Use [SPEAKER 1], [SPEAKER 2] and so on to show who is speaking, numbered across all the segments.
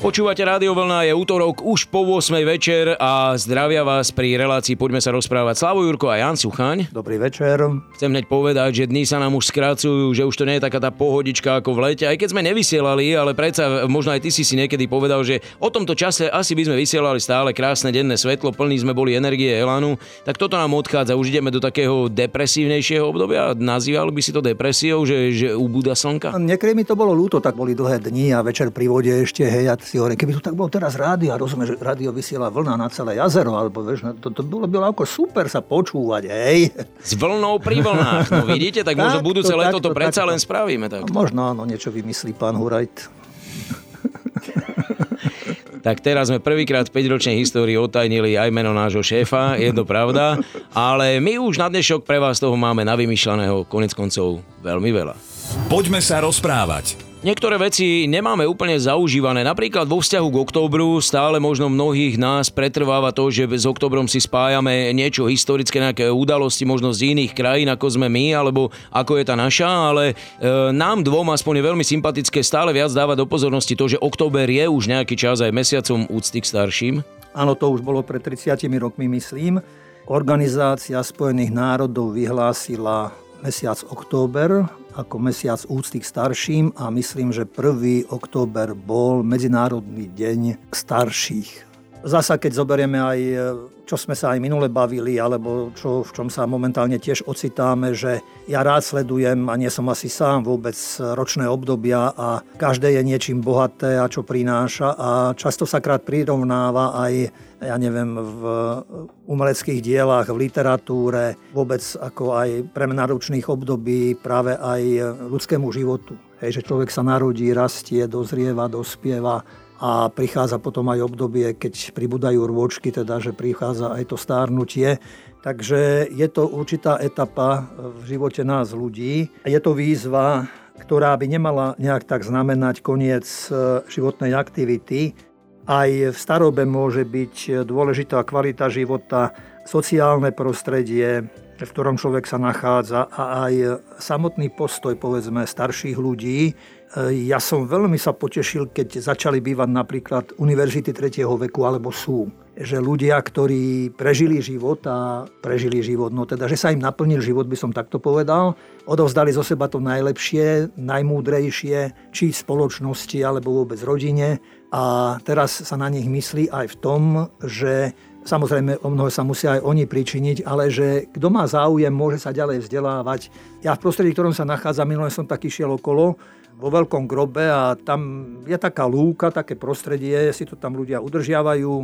[SPEAKER 1] Počúvate Rádio Vlna, je útorok už po 8 večer a zdravia vás pri relácii Poďme sa rozprávať Slavo Jurko a Jan Suchaň.
[SPEAKER 2] Dobrý večer.
[SPEAKER 1] Chcem hneď povedať, že dní sa nám už skracujú, že už to nie je taká tá pohodička ako v lete, aj keď sme nevysielali, ale predsa možno aj ty si si niekedy povedal, že o tomto čase asi by sme vysielali stále krásne denné svetlo, plní sme boli energie Elánu, tak toto nám odchádza, už ideme do takého depresívnejšieho obdobia, nazýval by si to depresiou, že, že ubúda slnka?
[SPEAKER 2] Niekedy mi to bolo ľúto, tak boli dlhé dni a večer pri vode ešte, hej, si hovorím, keby tu tak bolo teraz rádio, a rozumieš, že rádio vysiela vlna na celé jazero, alebo vieš, no, to, to bolo, bolo ako super sa počúvať, hej.
[SPEAKER 1] S vlnou pri vlnách, no vidíte, tak možno budúce leto to predsa len spravíme. Tak.
[SPEAKER 2] Možno áno, niečo vymyslí pán Hurajt.
[SPEAKER 1] tak teraz sme prvýkrát v 5-ročnej histórii otajnili aj meno nášho šéfa, je to pravda, ale my už na dnešok pre vás toho máme navymýšľaného konec koncov veľmi veľa.
[SPEAKER 3] Poďme sa rozprávať.
[SPEAKER 1] Niektoré veci nemáme úplne zaužívané. Napríklad vo vzťahu k oktobru stále možno mnohých nás pretrváva to, že s oktobrom si spájame niečo historické, nejaké udalosti možno z iných krajín, ako sme my, alebo ako je tá naša, ale e, nám dvom aspoň je veľmi sympatické stále viac dávať do pozornosti to, že október je už nejaký čas aj mesiacom úcty k starším.
[SPEAKER 2] Áno, to už bolo pred 30 rokmi, myslím. Organizácia Spojených národov vyhlásila mesiac október ako mesiac úcty k starším a myslím, že 1. október bol Medzinárodný deň starších. Zasa, keď zoberieme aj, čo sme sa aj minule bavili, alebo čo, v čom sa momentálne tiež ocitáme, že ja rád sledujem, a nie som asi sám vôbec, ročné obdobia a každé je niečím bohaté a čo prináša a často sa krát prirovnáva aj ja neviem, v umeleckých dielach, v literatúre, vôbec ako aj pre náročných období práve aj ľudskému životu. Hej, že človek sa narodí, rastie, dozrieva, dospieva a prichádza potom aj obdobie, keď pribúdajú rôčky, teda že prichádza aj to stárnutie. Takže je to určitá etapa v živote nás ľudí. Je to výzva, ktorá by nemala nejak tak znamenať koniec e, životnej aktivity, aj v starobe môže byť dôležitá kvalita života, sociálne prostredie, v ktorom človek sa nachádza a aj samotný postoj, povedzme, starších ľudí. Ja som veľmi sa potešil, keď začali bývať napríklad univerzity 3. veku, alebo sú. Že ľudia, ktorí prežili život a prežili život, no teda, že sa im naplnil život, by som takto povedal, odovzdali zo seba to najlepšie, najmúdrejšie, či v spoločnosti, alebo vôbec rodine, a teraz sa na nich myslí aj v tom, že Samozrejme, o mnoho sa musia aj oni pričiniť, ale že kto má záujem, môže sa ďalej vzdelávať. Ja v prostredí, v ktorom sa nachádzam, minulé som taký šiel okolo, vo veľkom grobe a tam je taká lúka, také prostredie, si to tam ľudia udržiavajú,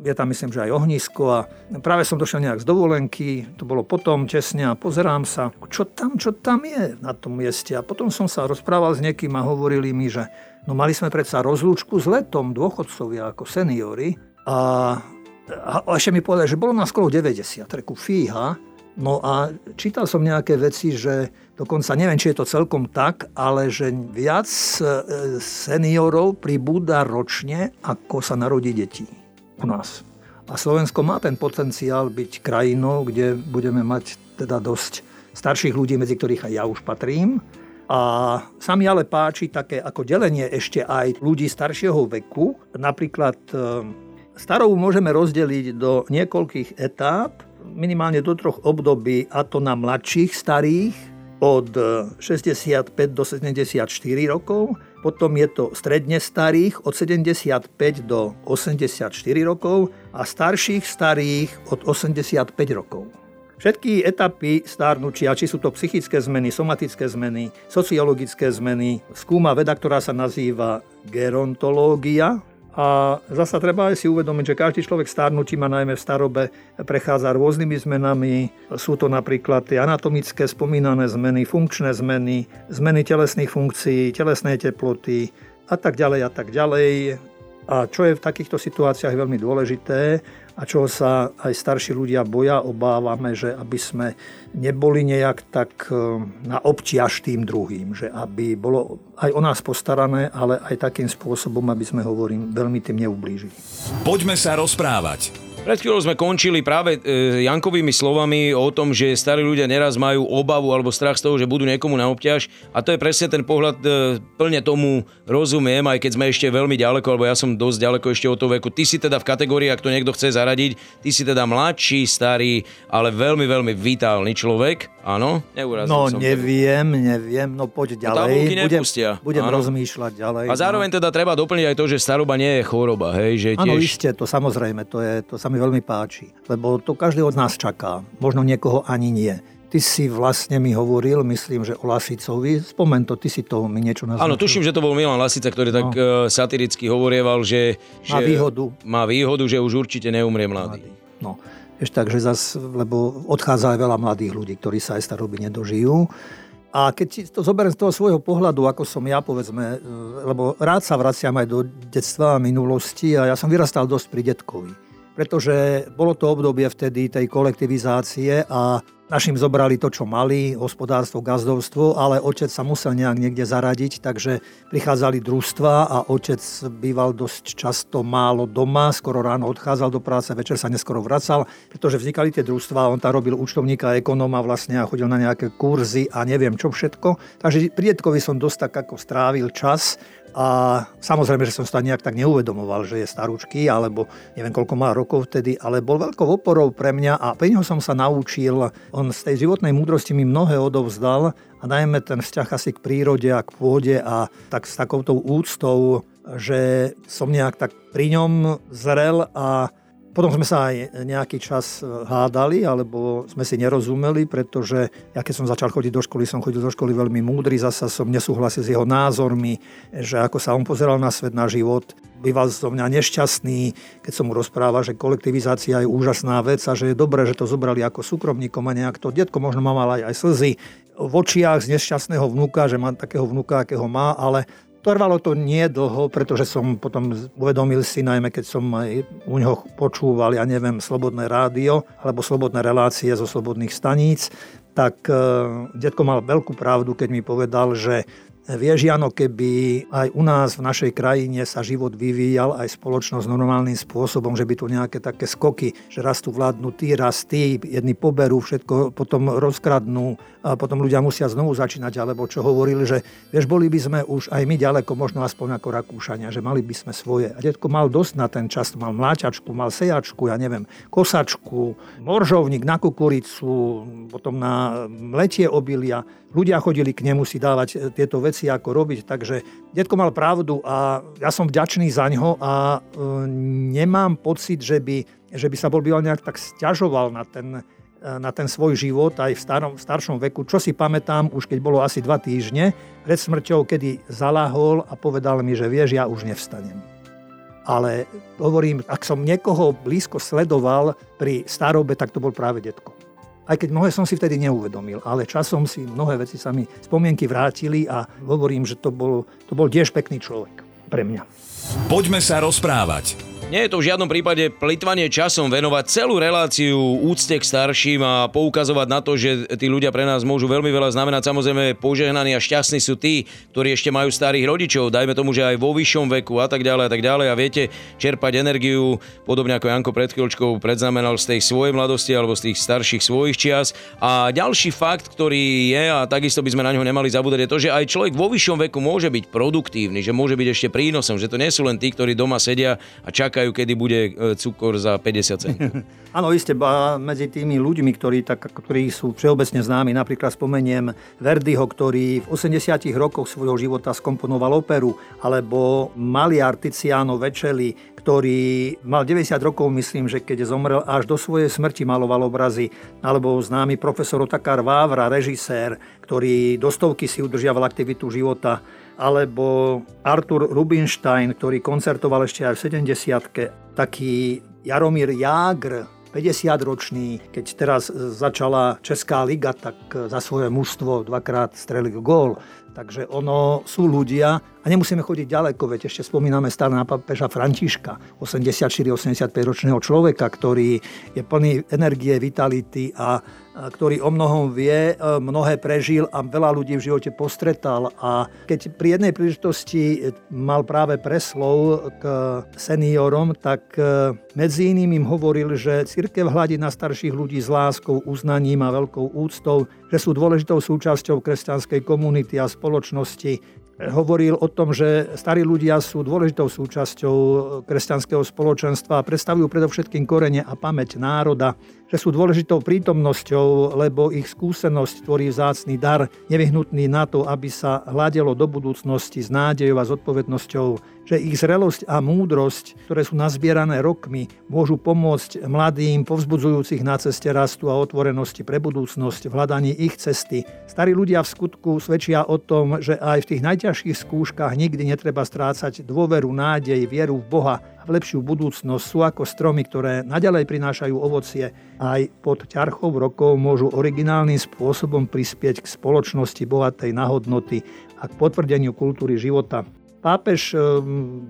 [SPEAKER 2] je tam myslím, že aj ohnisko a práve som došiel nejak z dovolenky, to bolo potom česne a pozerám sa, čo tam, čo tam je na tom mieste. A potom som sa rozprával s niekým a hovorili mi, že No mali sme predsa rozlúčku s letom dôchodcovia ako seniory a, a ešte mi povedali, že bolo nás skoro 90, reku fíha. No a čítal som nejaké veci, že dokonca neviem, či je to celkom tak, ale že viac e, seniorov pribúda ročne, ako sa narodí detí u nás. A Slovensko má ten potenciál byť krajinou, kde budeme mať teda dosť starších ľudí, medzi ktorých aj ja už patrím, a sa mi ale páči také ako delenie ešte aj ľudí staršieho veku. Napríklad e, starovú môžeme rozdeliť do niekoľkých etáp, minimálne do troch období, a to na mladších starých od 65 do 74 rokov, potom je to stredne starých od 75 do 84 rokov a starších starých od 85 rokov. Všetky etapy stárnučia, či sú to psychické zmeny, somatické zmeny, sociologické zmeny, skúma veda, ktorá sa nazýva gerontológia. A zasa treba aj si uvedomiť, že každý človek stárnutí má najmä v starobe prechádza rôznymi zmenami. Sú to napríklad tie anatomické spomínané zmeny, funkčné zmeny, zmeny telesných funkcií, telesnej teploty a tak ďalej a tak ďalej. A čo je v takýchto situáciách veľmi dôležité, a čo sa aj starší ľudia boja, obávame, že aby sme neboli nejak tak e, na obťaž tým druhým, že aby bolo aj o nás postarané, ale aj takým spôsobom, aby sme, hovorím, veľmi tým neublížili.
[SPEAKER 3] Poďme sa rozprávať.
[SPEAKER 1] Pred chvíľou sme končili práve e, Jankovými slovami o tom, že starí ľudia neraz majú obavu alebo strach z toho, že budú niekomu na obťaž a to je presne ten pohľad, e, plne tomu rozumiem, aj keď sme ešte veľmi ďaleko, alebo ja som dosť ďaleko ešte od toho veku. Ty si teda v kategórii, ak to niekto chce zaradiť, ty si teda mladší, starý, ale veľmi, veľmi vitálny človek, áno?
[SPEAKER 2] Neurazil no som neviem, to. neviem, no poď no, ďalej.
[SPEAKER 1] No, budem,
[SPEAKER 2] budem rozmýšľať ďalej.
[SPEAKER 1] A zároveň no. teda treba doplniť aj to, že staroba nie je choroba, hej? Že
[SPEAKER 2] tiež... Áno, iste, to samozrejme, to, je, to sa mi veľmi páči, lebo to každý od nás čaká, možno niekoho ani nie. Ty si vlastne mi hovoril, myslím, že o Lasicovi. Spomen to, ty si to mi niečo naznačil.
[SPEAKER 1] Áno, tuším, že to bol Milan Lasica, ktorý no. tak uh, satiricky hovorieval, že,
[SPEAKER 2] že... Má výhodu.
[SPEAKER 1] Má výhodu, že už určite neumrie mladý. mladý.
[SPEAKER 2] No, ešte tak, že zas, lebo odchádza aj veľa mladých ľudí, ktorí sa aj staroby nedožijú. A keď to zoberiem z toho svojho pohľadu, ako som ja, povedzme, e, lebo rád sa vraciam aj do detstva a minulosti a ja som vyrastal dosť pri detkovi pretože bolo to obdobie vtedy tej kolektivizácie a našim zobrali to, čo mali, hospodárstvo, gazdovstvo, ale otec sa musel nejak niekde zaradiť, takže prichádzali družstva a otec býval dosť často málo doma, skoro ráno odchádzal do práce, večer sa neskoro vracal, pretože vznikali tie družstva, on tam robil účtovníka, ekonóma vlastne a chodil na nejaké kurzy a neviem čo všetko. Takže pri Jedkovi som dosť tak ako strávil čas a samozrejme, že som sa nejak tak neuvedomoval, že je starúčky, alebo neviem, koľko má rokov vtedy, ale bol veľkou oporou pre mňa a pre neho som sa naučil. On z tej životnej múdrosti mi mnohé odovzdal a najmä ten vzťah asi k prírode a k pôde a tak s takoutou úctou, že som nejak tak pri ňom zrel a potom sme sa aj nejaký čas e, hádali, alebo sme si nerozumeli, pretože ja keď som začal chodiť do školy, som chodil do školy veľmi múdry, zasa som nesúhlasil s jeho názormi, že ako sa on pozeral na svet, na život. Býval zo mňa nešťastný, keď som mu rozprával, že kolektivizácia je úžasná vec a že je dobré, že to zobrali ako súkromníkom a nejak to detko možno má mal aj, aj slzy v očiach z nešťastného vnúka, že má takého vnúka, akého má, ale Trvalo to nie dlho, pretože som potom uvedomil si, najmä keď som aj u neho počúval, ja neviem, slobodné rádio alebo slobodné relácie zo slobodných staníc, tak e, detko mal veľkú pravdu, keď mi povedal, že Vieš, Jano, keby aj u nás v našej krajine sa život vyvíjal aj spoločnosť normálnym spôsobom, že by tu nejaké také skoky, že raz tu vládnu tí, raz tí, jedni poberú, všetko potom rozkradnú a potom ľudia musia znovu začínať, alebo čo hovorili, že vieš, boli by sme už aj my ďaleko, možno aspoň ako Rakúšania, že mali by sme svoje. A detko mal dosť na ten čas, mal mláťačku, mal sejačku, ja neviem, kosačku, moržovník na kukuricu, potom na mletie obilia. Ľudia chodili k nemu si dávať tieto veci, ako robiť, takže detko mal pravdu a ja som vďačný za ňo a e, nemám pocit, že by, že by sa bol býval nejak tak stiažoval na ten, na ten svoj život aj v, starom, v staršom veku. Čo si pamätám, už keď bolo asi dva týždne pred smrťou, kedy zalahol a povedal mi, že vieš, ja už nevstanem. Ale hovorím, ak som niekoho blízko sledoval pri starobe, tak to bol práve detko. Aj keď mnohé som si vtedy neuvedomil, ale časom si mnohé veci sa mi spomienky vrátili a hovorím, že to bol, to bol tiež pekný človek pre mňa.
[SPEAKER 3] Poďme sa rozprávať.
[SPEAKER 1] Nie je to v žiadnom prípade plitvanie časom venovať celú reláciu úcte k starším a poukazovať na to, že tí ľudia pre nás môžu veľmi veľa znamenať. Samozrejme, požehnaní a šťastní sú tí, ktorí ešte majú starých rodičov, dajme tomu, že aj vo vyššom veku a tak ďalej a tak ďalej a viete čerpať energiu, podobne ako Janko pred chvíľočkou predznamenal z tej svojej mladosti alebo z tých starších svojich čias. A ďalší fakt, ktorý je a takisto by sme na ňo nemali zabúdať, je to, že aj človek vo vyššom veku môže byť produktívny, že môže byť ešte prínosom, že to nie sú len tí, ktorí doma sedia a čakajú čakajú, kedy bude e, cukor za 50 centov.
[SPEAKER 2] Áno, isté, medzi tými ľuďmi, ktorí, tak, ktorí sú všeobecne známi, napríklad spomeniem Verdiho, ktorý v 80 rokoch svojho života skomponoval operu, alebo maliar Tiziano Večeli, ktorý mal 90 rokov, myslím, že keď zomrel, až do svojej smrti maloval obrazy, alebo známy profesor Otakar Vávra, režisér, ktorý do stovky si udržiaval aktivitu života alebo Artur Rubinstein, ktorý koncertoval ešte aj v 70 taký Jaromír Jágr, 50-ročný, keď teraz začala Česká liga, tak za svoje mužstvo dvakrát strelil gól. Takže ono sú ľudia a nemusíme chodiť ďaleko, veď ešte spomíname stará pápeža Františka, 84-85 ročného človeka, ktorý je plný energie, vitality a ktorý o mnohom vie, mnohé prežil a veľa ľudí v živote postretal. A keď pri jednej príležitosti mal práve preslov k seniorom, tak e, medzi iným im hovoril, že církev hľadí na starších ľudí s láskou, uznaním a veľkou úctou, že sú dôležitou súčasťou kresťanskej komunity a spoločnosti, hovoril o tom, že starí ľudia sú dôležitou súčasťou kresťanského spoločenstva a predstavujú predovšetkým korene a pamäť národa, že sú dôležitou prítomnosťou, lebo ich skúsenosť tvorí vzácný dar, nevyhnutný na to, aby sa hľadelo do budúcnosti s nádejou a zodpovednosťou že ich zrelosť a múdrosť, ktoré sú nazbierané rokmi, môžu pomôcť mladým, povzbudzujúcich na ceste rastu a otvorenosti pre budúcnosť v hľadaní ich cesty. Starí ľudia v skutku svedčia o tom, že aj v tých najťažších skúškach nikdy netreba strácať dôveru, nádej, vieru v Boha a v lepšiu budúcnosť. Sú ako stromy, ktoré naďalej prinášajú ovocie aj pod ťarchou rokov môžu originálnym spôsobom prispieť k spoločnosti bohatej na hodnoty a k potvrdeniu kultúry života. Pápež eh,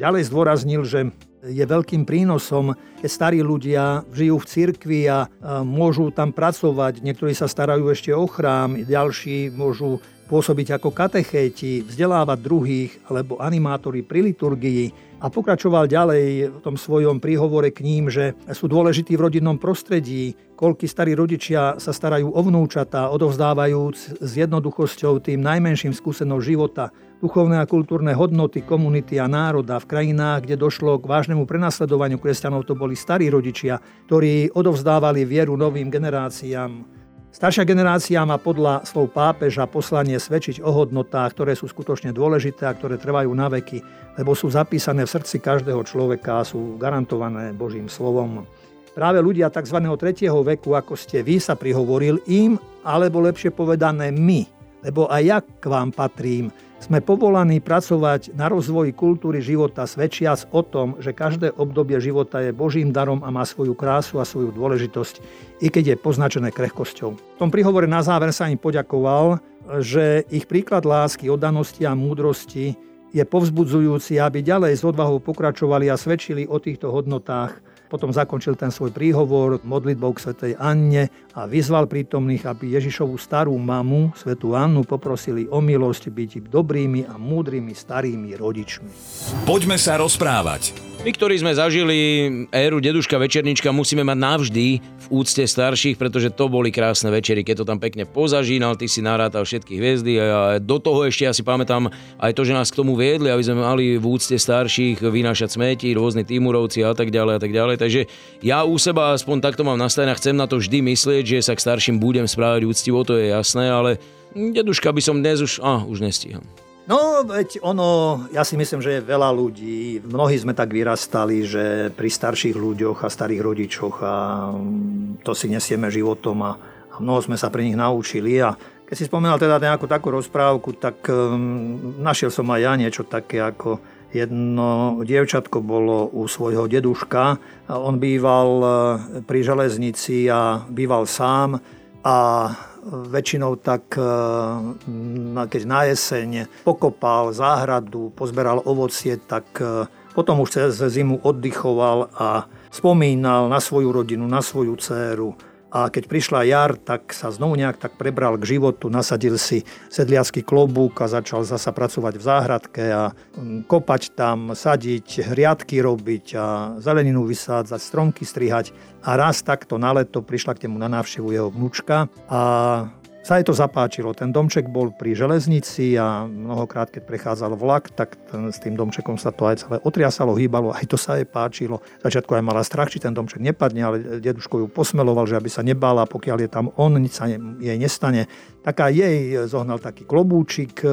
[SPEAKER 2] ďalej zdôraznil, že je veľkým prínosom, keď starí ľudia žijú v cirkvi a môžu tam pracovať. Niektorí sa starajú ešte o chrám, ďalší môžu pôsobiť ako katechéti, vzdelávať druhých alebo animátori pri liturgii a pokračoval ďalej v tom svojom príhovore k ním, že sú dôležití v rodinnom prostredí, koľky starí rodičia sa starajú o vnúčata, odovzdávajúc s jednoduchosťou tým najmenším skúsenosť života, duchovné a kultúrne hodnoty komunity a národa v krajinách, kde došlo k vážnemu prenasledovaniu kresťanov, to boli starí rodičia, ktorí odovzdávali vieru novým generáciám. Staršia generácia má podľa slov pápeža poslanie svedčiť o hodnotách, ktoré sú skutočne dôležité a ktoré trvajú na veky, lebo sú zapísané v srdci každého človeka a sú garantované Božím slovom. Práve ľudia tzv. tretieho veku, ako ste vy sa prihovoril, im, alebo lepšie povedané my, lebo aj ja k vám patrím, sme povolaní pracovať na rozvoji kultúry života, svedčiac o tom, že každé obdobie života je Božím darom a má svoju krásu a svoju dôležitosť, i keď je poznačené krehkosťou. V tom prihovore na záver sa im poďakoval, že ich príklad lásky, oddanosti a múdrosti je povzbudzujúci, aby ďalej s odvahou pokračovali a svedčili o týchto hodnotách potom zakončil ten svoj príhovor modlitbou k svätej Anne a vyzval prítomných, aby Ježišovú starú mamu, svätú Annu, poprosili o milosť byť dobrými a múdrymi starými rodičmi.
[SPEAKER 3] Poďme sa rozprávať.
[SPEAKER 1] My, ktorí sme zažili éru Deduška Večernička, musíme mať navždy v úcte starších, pretože to boli krásne večery, keď to tam pekne pozažínal, ty si narátal všetky hviezdy a do toho ešte ja si pamätám aj to, že nás k tomu viedli, aby sme mali v úcte starších vynášať smeti, rôzni týmurovci a tak ďalej a tak ďalej. Takže ja u seba aspoň takto mám nastavené, chcem na to vždy myslieť, že sa k starším budem správať úctivo, to je jasné, ale deduška by som dnes už, a, už nestíham.
[SPEAKER 2] No, veď ono, ja si myslím, že je veľa ľudí, mnohí sme tak vyrastali, že pri starších ľuďoch a starých rodičoch a to si nesieme životom a, a mnoho sme sa pri nich naučili a keď si spomínal teda nejakú takú rozprávku, tak um, našiel som aj ja niečo také ako jedno dievčatko bolo u svojho deduška. On býval e, pri železnici a býval sám a väčšinou tak, e, keď na jeseň pokopal záhradu, pozberal ovocie, tak e, potom už cez zimu oddychoval a spomínal na svoju rodinu, na svoju dceru a keď prišla jar, tak sa znovu nejak tak prebral k životu, nasadil si sedliacký klobúk a začal zasa pracovať v záhradke a mm, kopať tam, sadiť, hriadky robiť a zeleninu vysádzať, stromky strihať. A raz takto na leto prišla k nemu na návštevu jeho vnúčka a sa jej to zapáčilo. Ten domček bol pri železnici a mnohokrát, keď prechádzal vlak, tak ten, s tým domčekom sa to aj celé otriasalo, hýbalo, aj to sa jej páčilo. Začiatku aj mala strach, či ten domček nepadne, ale deduško ju posmeloval, že aby sa nebála, pokiaľ je tam on, nič sa jej nestane. Tak aj jej zohnal taký klobúčik e,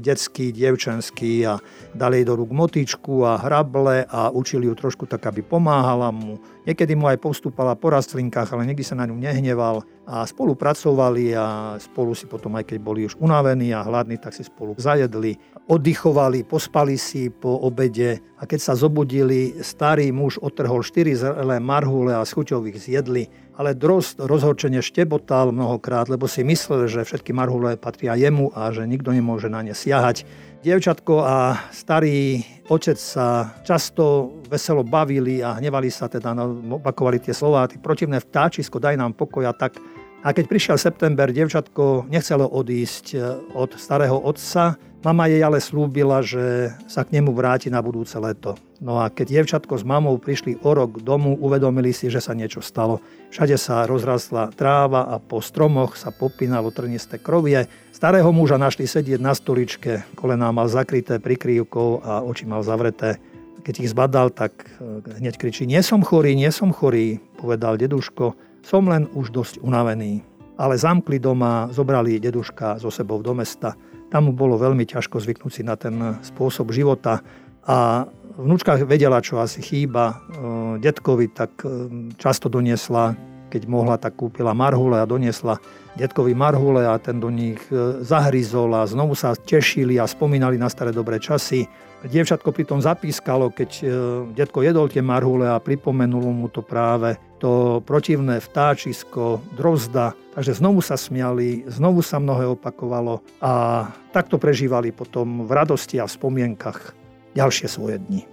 [SPEAKER 2] detský, dievčenský a dali jej do rúk motičku a hrable a učili ju trošku tak, aby pomáhala mu Niekedy mu aj postúpala po rastlinkách, ale nikdy sa na ňu nehneval. A spolupracovali a spolu si potom, aj keď boli už unavení a hladní, tak si spolu zajedli, oddychovali, pospali si po obede a keď sa zobudili, starý muž otrhol štyri zrelé marhule a s chuťou ich zjedli, ale Drozd rozhorčene štebotal mnohokrát, lebo si myslel, že všetky marhule patria jemu a že nikto nemôže na ne siahať. Dievčatko a starý otec sa často veselo bavili a hnevali sa, teda no, opakovali tie slova, ty protivné vtáčisko, daj nám pokoja, tak a keď prišiel september, dievčatko nechcelo odísť e, od starého otca, mama jej ale slúbila, že sa k nemu vráti na budúce leto. No a keď dievčatko s mamou prišli o rok domu, uvedomili si, že sa niečo stalo. Všade sa rozrastla tráva a po stromoch sa popínalo trnisté krovie. Starého muža našli sedieť na stoličke, kolená mal zakryté prikryvkou a oči mal zavreté. Keď ich zbadal, tak e, hneď kričí, nie som chorý, nie som chorý, povedal deduško. Som len už dosť unavený. Ale zamkli doma, zobrali deduška so sebou do mesta. Tam mu bolo veľmi ťažko zvyknúť si na ten spôsob života a vnúčka vedela, čo asi chýba. E, detkovi tak e, často doniesla, keď mohla, tak kúpila marhule a doniesla detkovi marhule a ten do nich e, zahryzol a znovu sa tešili a spomínali na staré dobré časy. Dievčatko pritom zapískalo, keď detko jedol tie marhule a pripomenulo mu to práve to protivné vtáčisko, drozda. Takže znovu sa smiali, znovu sa mnohé opakovalo a takto prežívali potom v radosti a v spomienkach ďalšie svoje dni.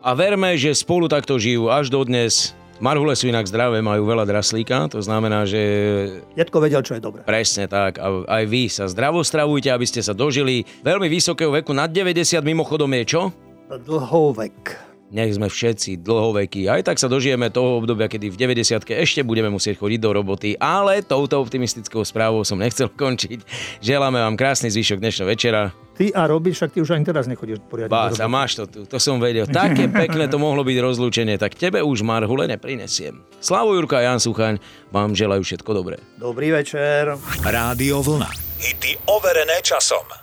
[SPEAKER 1] A verme, že spolu takto žijú až do dnes Marhule sú inak zdravé, majú veľa draslíka, to znamená, že...
[SPEAKER 2] Detko vedel, čo je dobré.
[SPEAKER 1] Presne tak. A aj vy sa zdravo stravujte, aby ste sa dožili veľmi vysokého veku. Nad 90 mimochodom je čo?
[SPEAKER 2] Dlhovek
[SPEAKER 1] nech sme všetci dlhovekí. Aj tak sa dožijeme toho obdobia, kedy v 90 ešte budeme musieť chodiť do roboty, ale touto optimistickou správou som nechcel končiť. Želáme vám krásny zvyšok dnešného večera.
[SPEAKER 2] Ty a robíš, však ty už ani teraz nechodíš poriadne.
[SPEAKER 1] Bás, a máš to tu, to som vedel. Také pekné to mohlo byť rozlúčenie, tak tebe už Marhule neprinesiem. Slavo Jurka a Jan Suchaň vám želajú všetko dobré.
[SPEAKER 2] Dobrý večer.
[SPEAKER 3] Rádio Vlna. Hity overené časom.